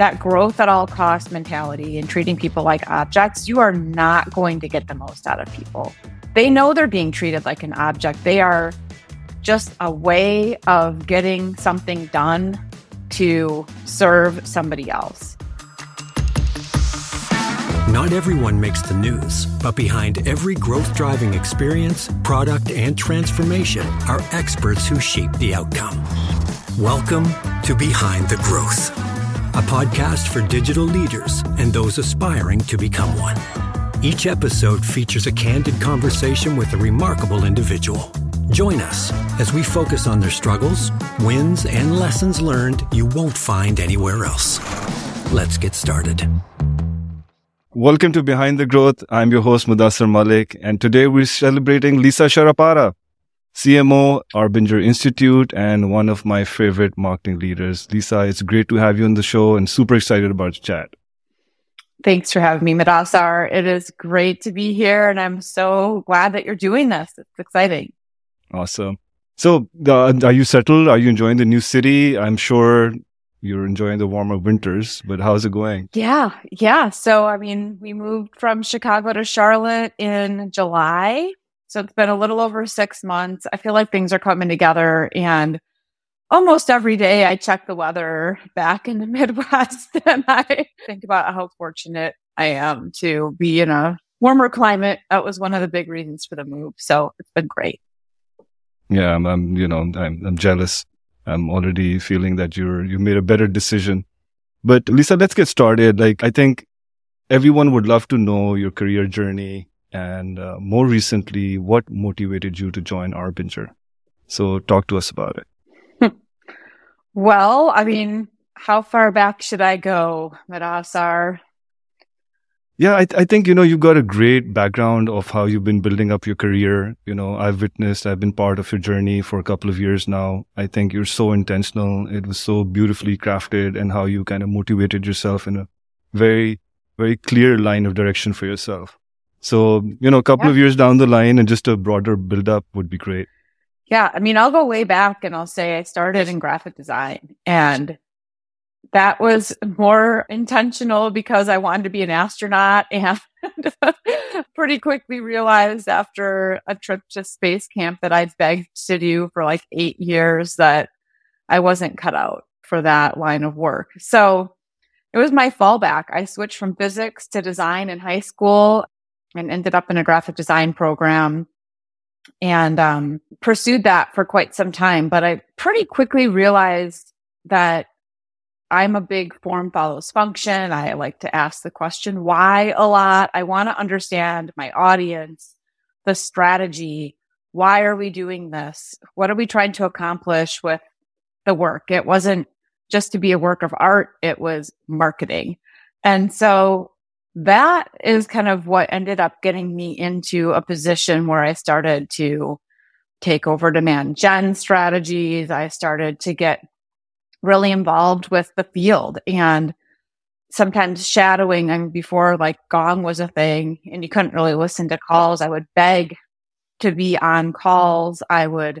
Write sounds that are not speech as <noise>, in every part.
that growth at all cost mentality and treating people like objects, you are not going to get the most out of people. They know they're being treated like an object. They are just a way of getting something done to serve somebody else. Not everyone makes the news, but behind every growth driving experience, product, and transformation are experts who shape the outcome. Welcome to Behind the Growth, a podcast for digital leaders and those aspiring to become one. Each episode features a candid conversation with a remarkable individual. Join us as we focus on their struggles, wins, and lessons learned you won't find anywhere else. Let's get started. Welcome to Behind the Growth. I'm your host, Mudassar Malik, and today we're celebrating Lisa Sharapata, CMO, Arbinger Institute, and one of my favorite marketing leaders. Lisa, it's great to have you on the show and super excited about the chat. Thanks for having me, Mudassar. It is great to be here, and I'm so glad that you're doing this. It's exciting. Awesome. So, uh, are you settled? Are you enjoying the new city? I'm sure you're enjoying the warmer winters, but how's it going? Yeah, yeah. So, I mean, we moved from Chicago to Charlotte in July. So, it's been a little over six months. I feel like things are coming together. And almost every day I check the weather back in the <laughs> Midwest and I think about how fortunate I am to be in a warmer climate. That was one of the big reasons for the move. So, it's been great. Yeah, I'm, I'm you know, I'm, I'm jealous. I'm already feeling that you're you made a better decision. But Lisa, let's get started. Like I think everyone would love to know your career journey and uh, more recently, what motivated you to join Arbinger. So talk to us about it. <laughs> well, I mean, how far back should I go, Mudassar? Yeah, I, I think, you know, you've got a great background of how you've been building up your career. You know, I've witnessed, I've been part of your journey for a couple of years now. I think you're so intentional. It was so beautifully crafted and how you kind of motivated yourself in a very, very clear line of direction for yourself. So, you know, a couple yeah. of years down the line and just a broader build up would be great. Yeah. I mean, I'll go way back and I'll say I started in graphic design and that was more intentional because I wanted to be an astronaut <laughs> and pretty quickly realized after a trip to space camp that I'd begged to do for like eight years that I wasn't cut out for that line of work. So it was my fallback. I switched from physics to design in high school and ended up in a graphic design program and um, pursued that for quite some time. But I pretty quickly realized that I'm a big form follows function. I like to ask the question why a lot. I want to understand my audience, the strategy. Why are we doing this? What are we trying to accomplish with the work? It wasn't just to be a work of art. It was marketing. And so that is kind of what ended up getting me into a position where I started to take over demand gen strategies. I started to get really involved with the field and sometimes shadowing. I mean, before like Gong was a thing and you couldn't really listen to calls, I would beg to be on calls. I would,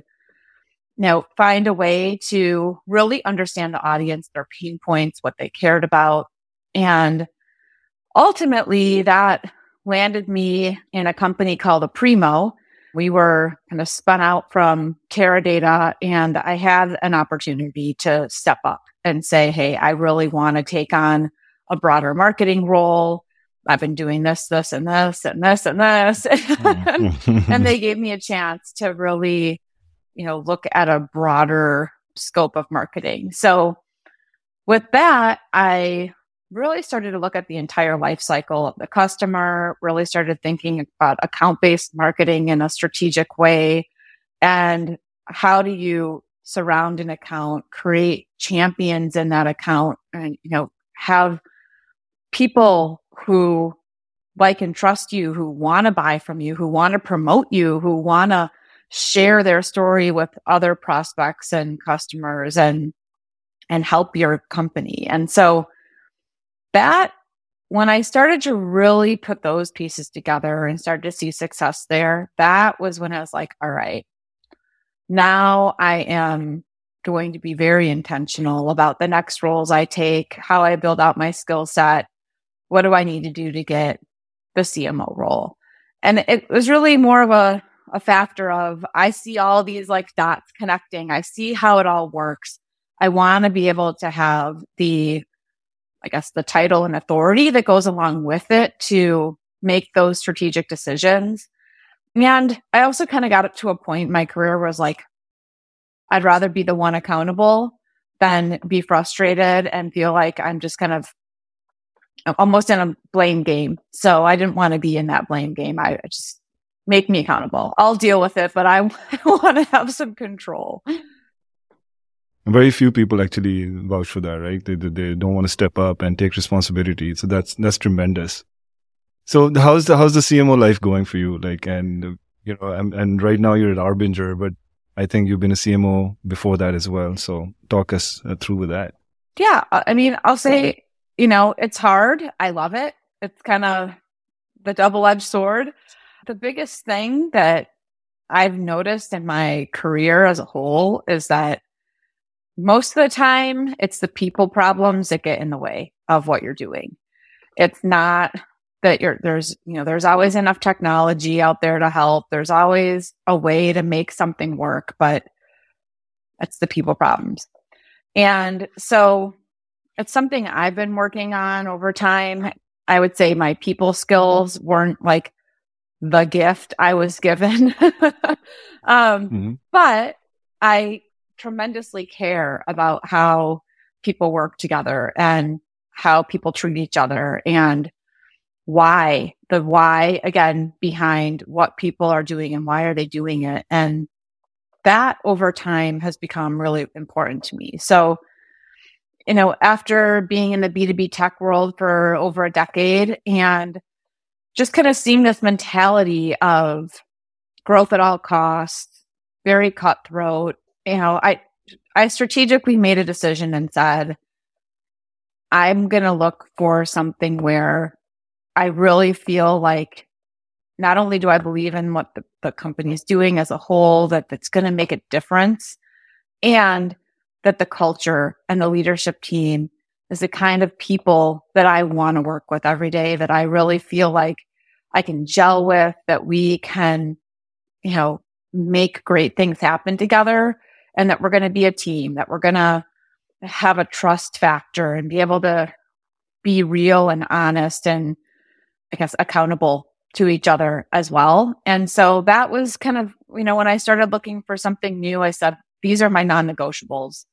you know, find a way to really understand the audience, their pain points, what they cared about. And ultimately that landed me in a company called Aprimo, we were kind of spun out from Teradata and I had an opportunity to step up and say, Hey, I really want to take on a broader marketing role. I've been doing this, this and this and this and this. <laughs> Mm-hmm. and they <laughs> gave me a chance to really, you know, look at a broader scope of marketing. So with that, I really started to look at the entire life cycle of the customer, really started thinking about account based marketing in a strategic way. And how do you surround an account, create champions in that account and, you know, have people who like and trust you, who want to buy from you, who want to promote you, who want to share their story with other prospects and customers and, and help your company. And so that when I started to really put those pieces together and started to see success there, that was when I was like, all right, now I am going to be very intentional about the next roles I take, how I build out my skill set. What do I need to do to get the CMO role? And it was really more of a, a factor of I see all these like dots connecting. I see how it all works. I want to be able to have the, I guess, the title and authority that goes along with it to make those strategic decisions. And I also kind of got up to a point in my career where I was like, I'd rather be the one accountable than be frustrated and feel like I'm just kind of almost in a blame game. So I didn't want to be in that blame game. I just make me accountable. I'll deal with it, but I, <laughs> want to have some control. Very few people actually vouch for that, right? They, they, don't want to step up and take responsibility. So that's that's tremendous. So how's the how's the CMO life going for you? Like, and you know, and, and right now you're at Arbinger, but I think you've been a CMO before that as well. So talk us uh, through with that. Yeah, I mean, I'll say, you know, it's hard. I love it. It's kind of the double edged sword. The biggest thing that I've noticed in my career as a whole is that most of the time it's the people problems that get in the way of what you're doing. It's not that you're there's you know there's always enough technology out there to help there's always a way to make something work but it's the people problems and so it's something i've been working on over time i would say my people skills weren't like the gift i was given <laughs> um, mm-hmm. but i tremendously care about how people work together and how people treat each other and why, the why again behind what people are doing and why are they doing it. And that over time has become really important to me. So, you know, after being in the B2B tech world for over a decade and just kind of seeing this mentality of growth at all costs, very cutthroat, you know, I, I strategically made a decision and said, I'm going to look for something where I really feel like not only do I believe in what the, the company is doing as a whole, that that's going to make a difference and that the culture and the leadership team is the kind of people that I want to work with every day, that I really feel like I can gel with, that we can, you know, make great things happen together and that we're going to be a team, that we're going to have a trust factor and be able to be real and honest and I guess, accountable to each other as well. And so that was kind of, you know, when I started looking for something new, I said, these are my non negotiables.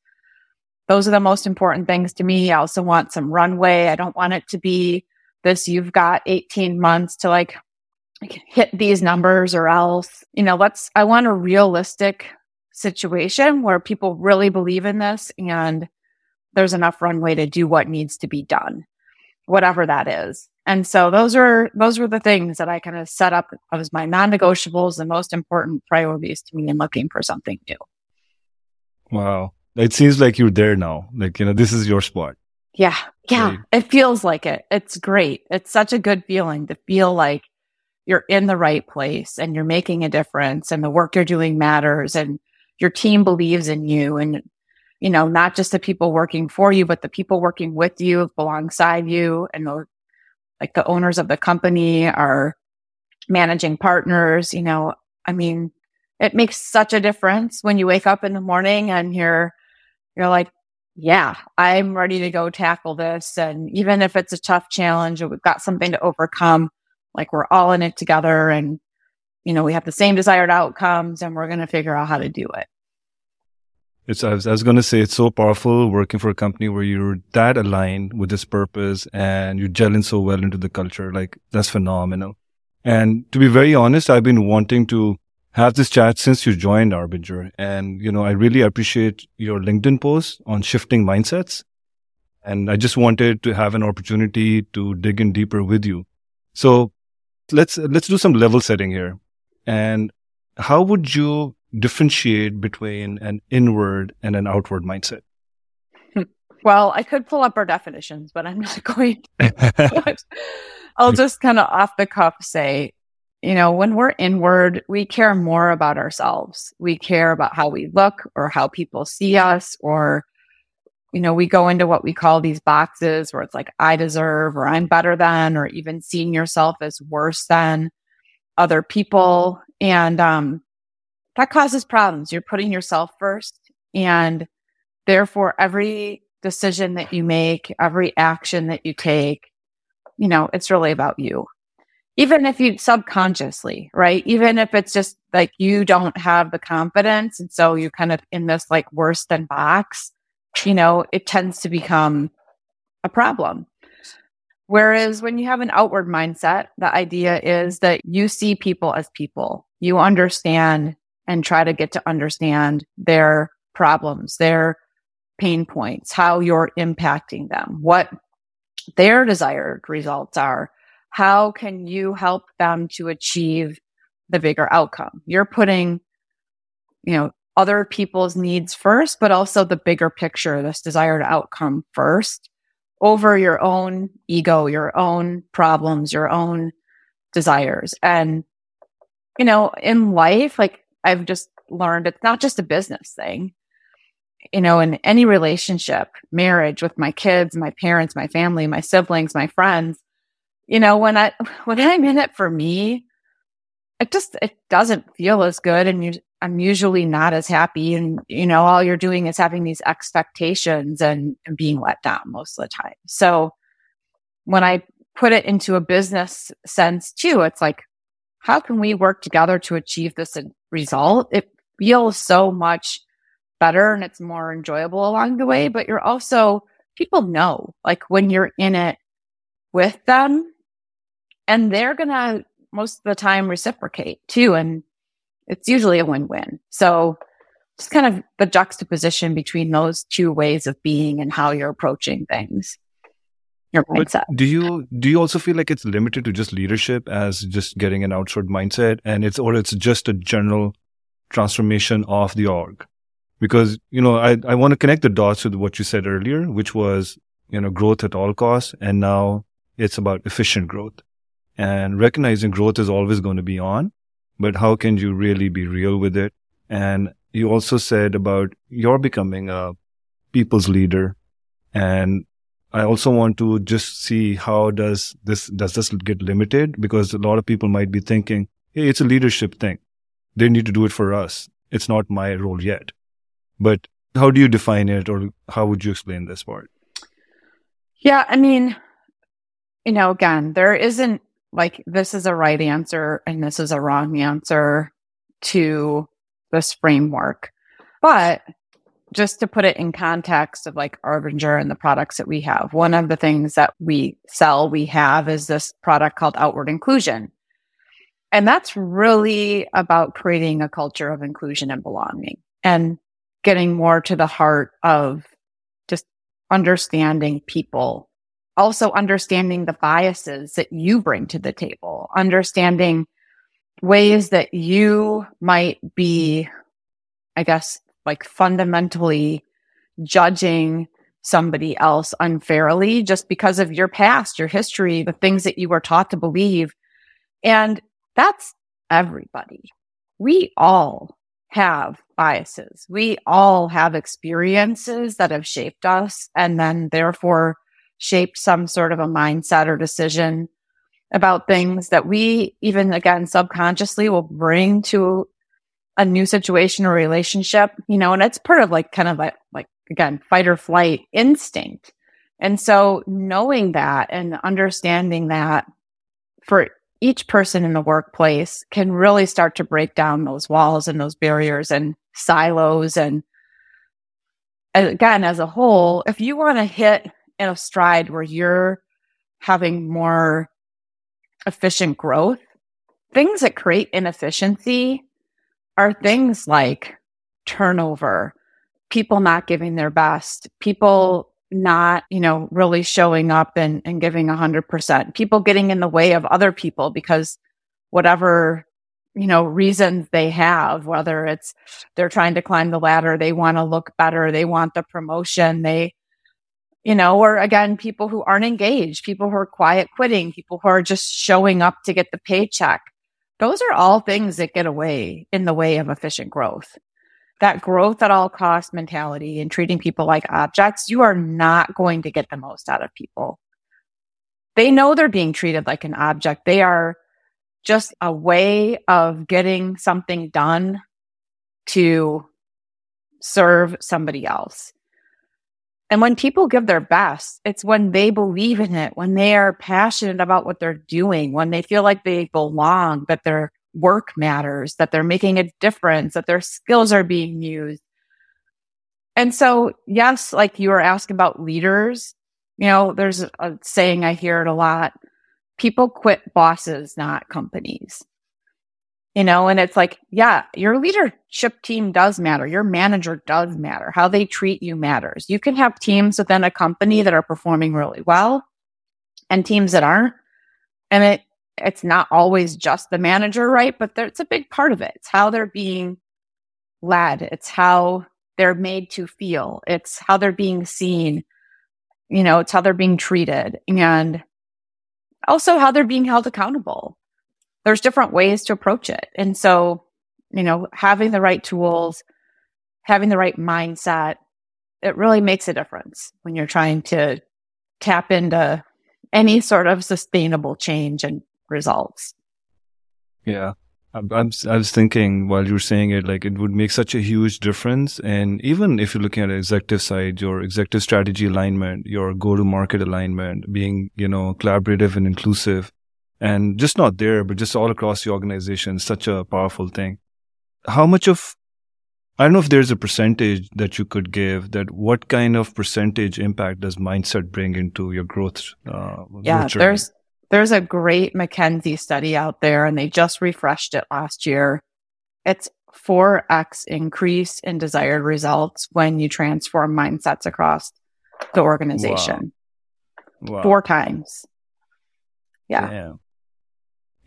Those are the most important things to me. I also want some runway. I don't want it to be this, you've got 18 months to like hit these numbers or else, you know, let's, I want a realistic situation where people really believe in this and there's enough runway to do what needs to be done, whatever that is. And so those are those were the things that I kind of set up as my non-negotiables, the most important priorities to me in looking for something new. Wow. It seems like you're there now. Like, you know, this is your spot. Yeah. Yeah. Right. It feels like it. It's great. It's such a good feeling to feel like you're in the right place and you're making a difference and the work you're doing matters and your team believes in you and you know, not just the people working for you, but the people working with you alongside you and the like the owners of the company, our managing partners, you know, I mean, it makes such a difference when you wake up in the morning and you're, you're like, yeah, I'm ready to go tackle this. And even if it's a tough challenge we've got something to overcome, like we're all in it together and, you know, we have the same desired outcomes and we're going to figure out how to do it. It's, I was, was going to say it's so powerful working for a company where you're that aligned with this purpose and you're gelling so well into the culture. Like that's phenomenal. And to be very honest, I've been wanting to have this chat since you joined Arbinger. And, you know, I really appreciate your LinkedIn post on shifting mindsets. And I just wanted to have an opportunity to dig in deeper with you. So let's, let's do some level setting here. And how would you differentiate between an inward and an outward mindset? <laughs> Well, I could pull up our definitions, but I'm not <laughs> going to. I'll <laughs> just kind of off the cuff say you know, when we're inward, we care more about ourselves. We care about how we look or how people see us, or, you know, we go into what we call these boxes where it's like, I deserve, or I'm better than, or even seeing yourself as worse than other people. And, um, that causes problems. You're putting yourself first. And therefore, every decision that you make, every action that you take, you know, it's really about you even if you subconsciously, right? Even if it's just like you don't have the confidence. And so you're kind of in this like worse than box, you know, it tends to become a problem. Whereas when you have an outward mindset, the idea is that you see people as people. You understand and try to get to understand their problems, their pain points, how you're impacting them, what their desired results are how can you help them to achieve the bigger outcome? You're putting, you know, other people's needs first, but also the bigger picture, this desired outcome first over your own ego, your own problems, your own desires. And, you know, in life, like I've just learned it's not just a business thing. You know, in any relationship, marriage with my kids, my parents, my family, my siblings, my friends, you know, when I, <laughs> when I'm in it for me, it just, it doesn't feel as good. And you, I'm usually not as happy. And, you know, all you're doing is having these expectations and, and being let down most of the time. So when I put it into a business sense too, it's like, how can we work together to achieve this result? It feels so much better and it's more enjoyable along the way, but you're also, people know, like when you're in it with them, and they're going to most of the time reciprocate too. And it's usually a win win. So just kind of the juxtaposition between those two ways of being and how you're approaching things. Your mindset. But do you do you also feel like it's limited to just leadership as just getting an outward mindset and it's or it's just a general transformation of the org? Because, you know, I, I want to connect the dots with what you said earlier, which was, you know, growth at all costs. And now it's about efficient growth and recognizing growth is always going to be on, but how can you really be real with it? And you also said about you're becoming a people's leader. And I also want to just see how does this, does this get limited? Because a lot of people might be thinking, Hey, it's a leadership thing. They need to do it for us. It's not my role yet. But how do you define it or how would you explain this part? Yeah. I mean, you know, again, there isn't like this is a right answer and this is a wrong answer to this framework. But just to put it in context of like Arbinger and the products that we have, one of the things that we sell, we have is this product called Outward Inclusion. And that's really about creating a culture of inclusion and belonging and getting more to the heart of just understanding people also understanding the biases that you bring to the table, understanding ways that you might be, I guess, like fundamentally judging somebody else unfairly just because of your past, your history, the things that you were taught to believe. And that's everybody. We all have biases. We all have experiences that have shaped us and then therefore shaped some sort of a mindset or decision about things that we even again subconsciously will bring to a new situation or relationship, you know, and it's part of like kind of like, like again, fight or flight instinct. And so knowing that and understanding that for each person in the workplace can really start to break down those walls and those barriers and silos. And again, as a whole, if you want to hit in a stride where you're having more efficient growth, things that create inefficiency are things like turnover, people not giving their best, people not, you know, really showing up and, and giving a hundred percent, people getting in the way of other people because whatever, you know, reasons they have, whether it's they're trying to climb the ladder, they want to look better, they want the promotion, they, you know, or again, people who aren't engaged, people who are quiet quitting, people who are just showing up to get the paycheck. those are all things that get away in the way of efficient growth. That growth at all cost mentality and treating people like objects, you are not going to get the most out of people. They know they're being treated like an object. They are just a way of getting something done to serve somebody else. And when people give their best, it's when they believe in it, when they are passionate about what they're doing, when they feel like they belong, that their work matters, that they're making a difference, that their skills are being used. And so, yes, like you were asking about leaders, you know, there's a saying I hear it a lot. People quit bosses, not companies you know, and it's like, yeah, your leadership team does matter. Your manager does matter. How they treat you matters. You can have teams within a company that are performing really well and teams that aren't. And it, it's not always just the manager, right? But it's a big part of it. It's how they're being led. It's how they're made to feel. It's how they're being seen. You know, it's how they're being treated and also how they're being held accountable there's different ways to approach it. And so, you know, having the right tools, having the right mindset, it really makes a difference when you're trying to tap into any sort of sustainable change and results. Yeah. I'm, i was thinking while you were saying it, like it would make such a huge difference. And even if you're looking at executive side, your executive strategy alignment, your go to market alignment, being, you know, collaborative and inclusive, and just not there, but just all across the organization. Such a powerful thing. How much of, I don't know if there's a percentage that you could give that what kind of percentage impact does mindset bring into your growth? Uh, yeah, there's, there's a great McKinsey study out there and they just refreshed it last year. It's 4x increase in desired results when you transform mindsets across the organization. Wow. Wow. Four times. Yeah. Damn.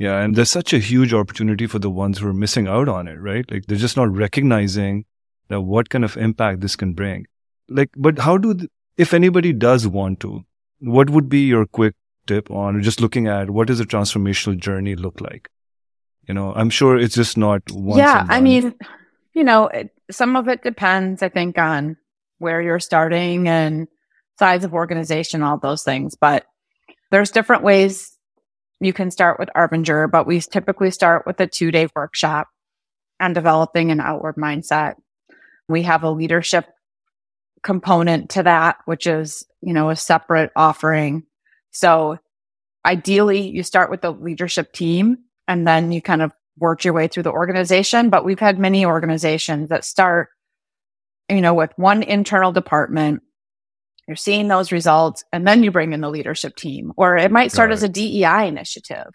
Yeah. And there's such a huge opportunity for the ones who are missing out on it, right? Like they're just not recognizing that what kind of impact this can bring. Like, but how do, th- if anybody does want to, what would be your quick tip on just looking at what does a transformational journey look like? You know, I'm sure it's just not one. Yeah. I mean, you know, it, some of it depends, I think, on where you're starting and size of organization, all those things. But there's different ways you can start with Arbinger, but we typically start with a two day workshop on developing an outward mindset. We have a leadership component to that, which is, you know, a separate offering. So ideally you start with the leadership team and then you kind of work your way through the organization. But we've had many organizations that start, you know, with one internal department you're seeing those results and then you bring in the leadership team, or it might start right. as a DEI initiative.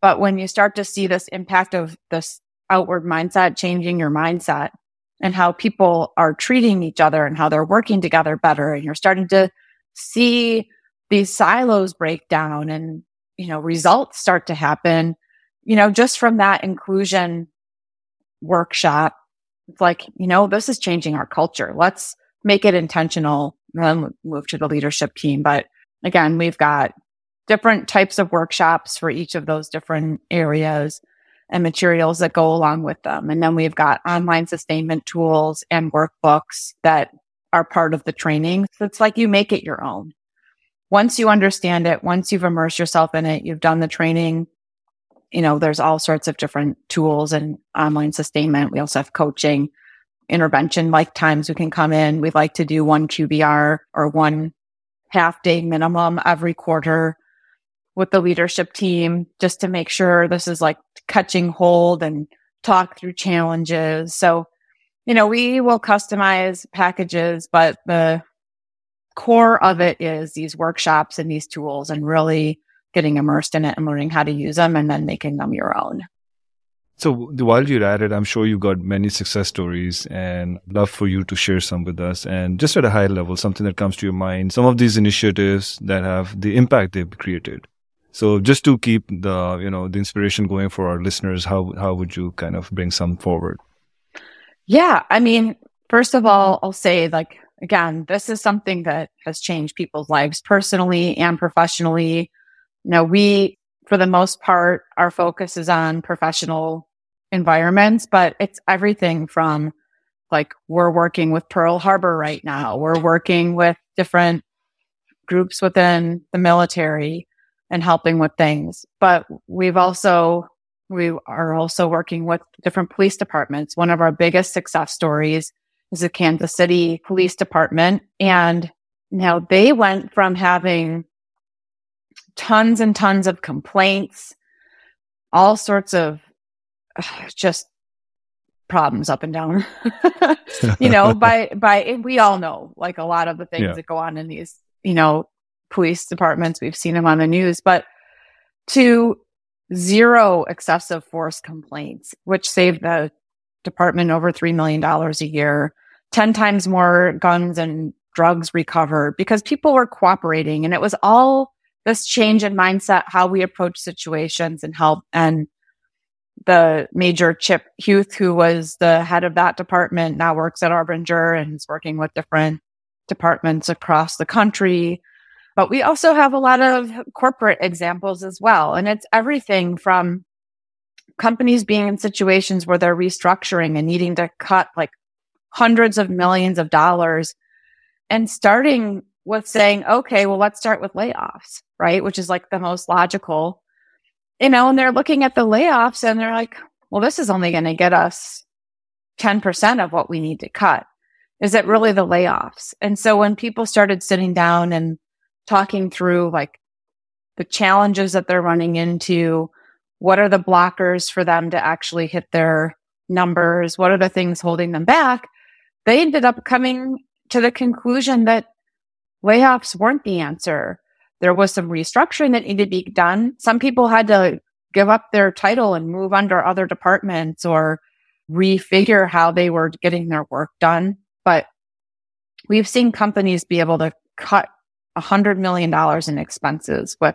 But when you start to see this impact of this outward mindset, changing your mindset and how people are treating each other and how they're working together better, and you're starting to see these silos break down and, you know, results start to happen, you know, just from that inclusion workshop. It's like, you know, this is changing our culture. Let's make it intentional then move to the leadership team. But again, we've got different types of workshops for each of those different areas and materials that go along with them. And then we've got online sustainment tools and workbooks that are part of the training. So it's like you make it your own. Once you understand it, once you've immersed yourself in it, you've done the training, you know, there's all sorts of different tools and online sustainment. We also have coaching intervention like times we can come in. We'd like to do one QBR or one half day minimum every quarter with the leadership team just to make sure this is like catching hold and talk through challenges. So, you know, we will customize packages, but the core of it is these workshops and these tools and really getting immersed in it and learning how to use them and then making them your own. So while you're at it, I'm sure you've got many success stories and love for you to share some with us. And just at a high level, something that comes to your mind, some of these initiatives that have the impact they've created. So just to keep the, you know, the inspiration going for our listeners, how, how would you kind of bring some forward? Yeah. I mean, first of all, I'll say like, again, this is something that has changed people's lives personally and professionally. You know, we for the most part, our focus is on professional environments, but it's everything from like we're working with Pearl Harbor right now. We're working with different groups within the military and helping with things. But we've also, we are also working with different police departments. One of our biggest success stories is the Kansas City Police Department. And now they went from having tons and tons of complaints, all sorts of <sighs> just problems up and down. <laughs> you know, by by we all know like a lot of the things yeah. that go on in these, you know, police departments. We've seen them on the news, but to zero excessive force complaints, which saved the department over $3 million a year, 10 times more guns and drugs recovered because people were cooperating. And it was all this change in mindset, how we approach situations and help. And the major Chip Huth, who was the head of that department, now works at Arbinger and is working with different departments across the country. But we also have a lot of corporate examples as well. And it's everything from companies being in situations where they're restructuring and needing to cut like hundreds of millions of dollars and starting with saying, okay, well, let's start with layoffs, right? Which is like the most logical, you know, and they're looking at the layoffs and they're like, well, this is only going to get us 10% of what we need to cut. Is it really the layoffs? And so when people started sitting down and talking through like the challenges that they're running into, what are the blockers for them to actually hit their numbers? What are the things holding them back? They ended up coming to the conclusion that layoffs weren't the answer. There was some restructuring that needed to be done. Some people had to give up their title and move under other departments or refigure how they were getting their work done. But we've seen companies be able to cut a hundred million dollars in expenses with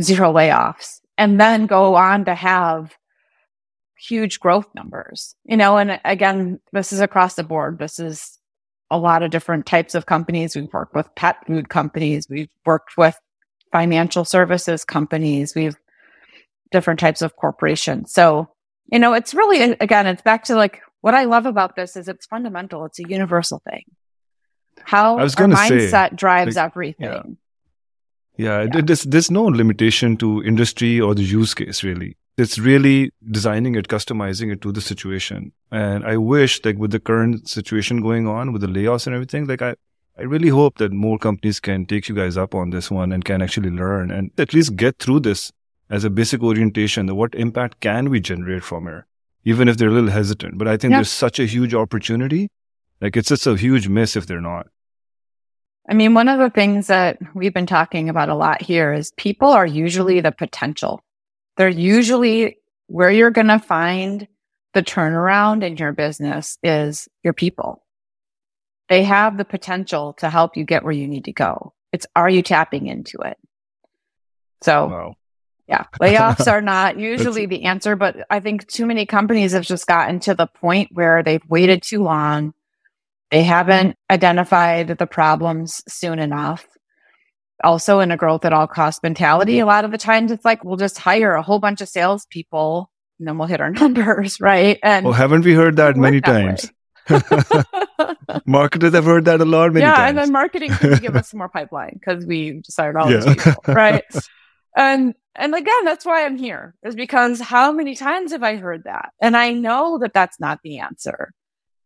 zero layoffs and then go on to have huge growth numbers, you know, and again, this is across the board. This is a lot of different types of companies. We've worked with pet food companies. We've worked with financial services companies. We've different types of corporations. So, you know, it's really, again, it's back to like what I love about this is it's fundamental. It's a universal thing. How I was our mindset say, drives like, everything. Yeah. Yeah, yeah. There's, there's no limitation to industry or the use case really it's really designing it, customizing it to the situation. And I wish like with the current situation going on with the layoffs and everything, like I, I really hope that more companies can take you guys up on this one and can actually learn and at least get through this as a basic orientation. What impact can we generate from here? Even if they're a little hesitant. But I think yeah. there's such a huge opportunity. Like it's just a huge miss if they're not. I mean, one of the things that we've been talking about a lot here is people are usually the potential they're usually where you're going to find the turnaround in your business is your people. They have the potential to help you get where you need to go. It's are you tapping into it? So, wow. yeah, layoffs <laughs> are not usually the answer, but I think too many companies have just gotten to the point where they've waited too long. They haven't identified the problems soon enough also in a growth at all cost mentality, a lot of the times it's like we'll just hire a whole bunch of salespeople and then we'll hit our <laughs> numbers, right? And well, haven't we heard that many that times? <laughs> <laughs> Marketers have heard that a lot, many yeah, times. and then marketing can give us some more pipeline because we just hired all yeah. these people, right? and and again, that's why I'm here is because how many times have I heard that? And I know that that's not the answer.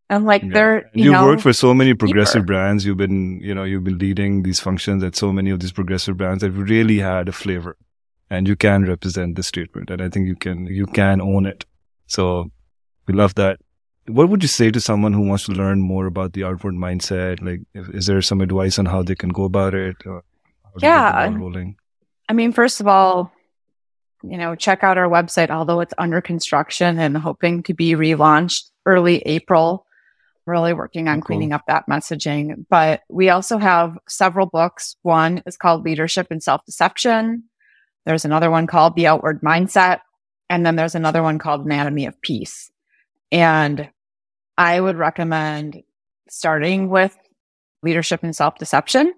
And like yeah. they're, you, know, worked for so many progressive deeper. brands. You've been, you know, you've been leading these functions at so many of these progressive brands that really had a flavor and you can represent the statement. And I think you can, you can own it. So we love that. What would you say to someone who wants to learn more about the outward mindset? Like, if, is there some advice on how they can go about it? yeah. I mean, first of all, you know, check out our website, although it's under construction and hoping to be relaunched early April really working on oh, cool. cleaning up that messaging. But we also have several books. One is called Leadership and Self Deception. There's another one called The Outward Mindset. And then there's another one called Anatomy of Peace. And I would recommend starting with leadership and self deception.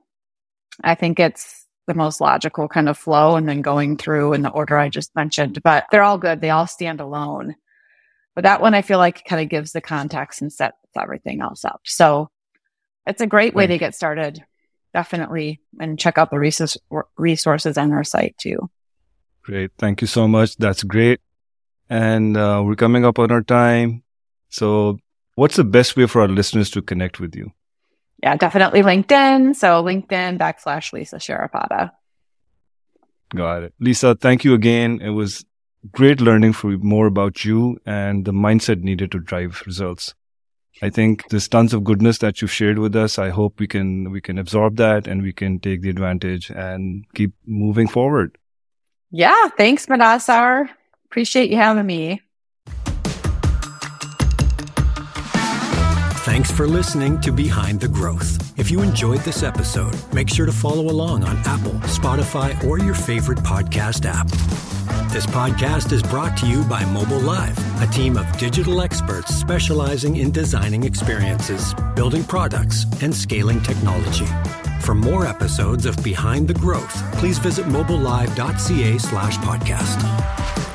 I think it's the most logical kind of flow and then going through in the order I just mentioned. But they're all good. They all stand alone. But that one I feel like kind of gives the context and sets everything else up. So it's a great way to get started. Definitely. And check out the resource, resources on our site too. Great. Thank you so much. That's great. And uh, we're coming up on our time. So what's the best way for our listeners to connect with you? Yeah, definitely LinkedIn. So LinkedIn backslash Lisa Sharapata. Got it. Lisa, thank you again. It was great learning for more about you and the mindset needed to drive results. I think there's tons of goodness that you've shared with us. I hope we can we can absorb that and we can take the advantage and keep moving forward. Yeah, thanks, Mudassar. Appreciate you having me. Thanks for listening to Behind the Growth. If you enjoyed this episode, make sure to follow along on Apple, Spotify, or your favorite podcast app. This podcast is brought to you by Mobile Live, a team of digital experts specializing in designing experiences, building products, and scaling technology. For more episodes of Behind the Growth, please visit mobilelive.ca slash podcast.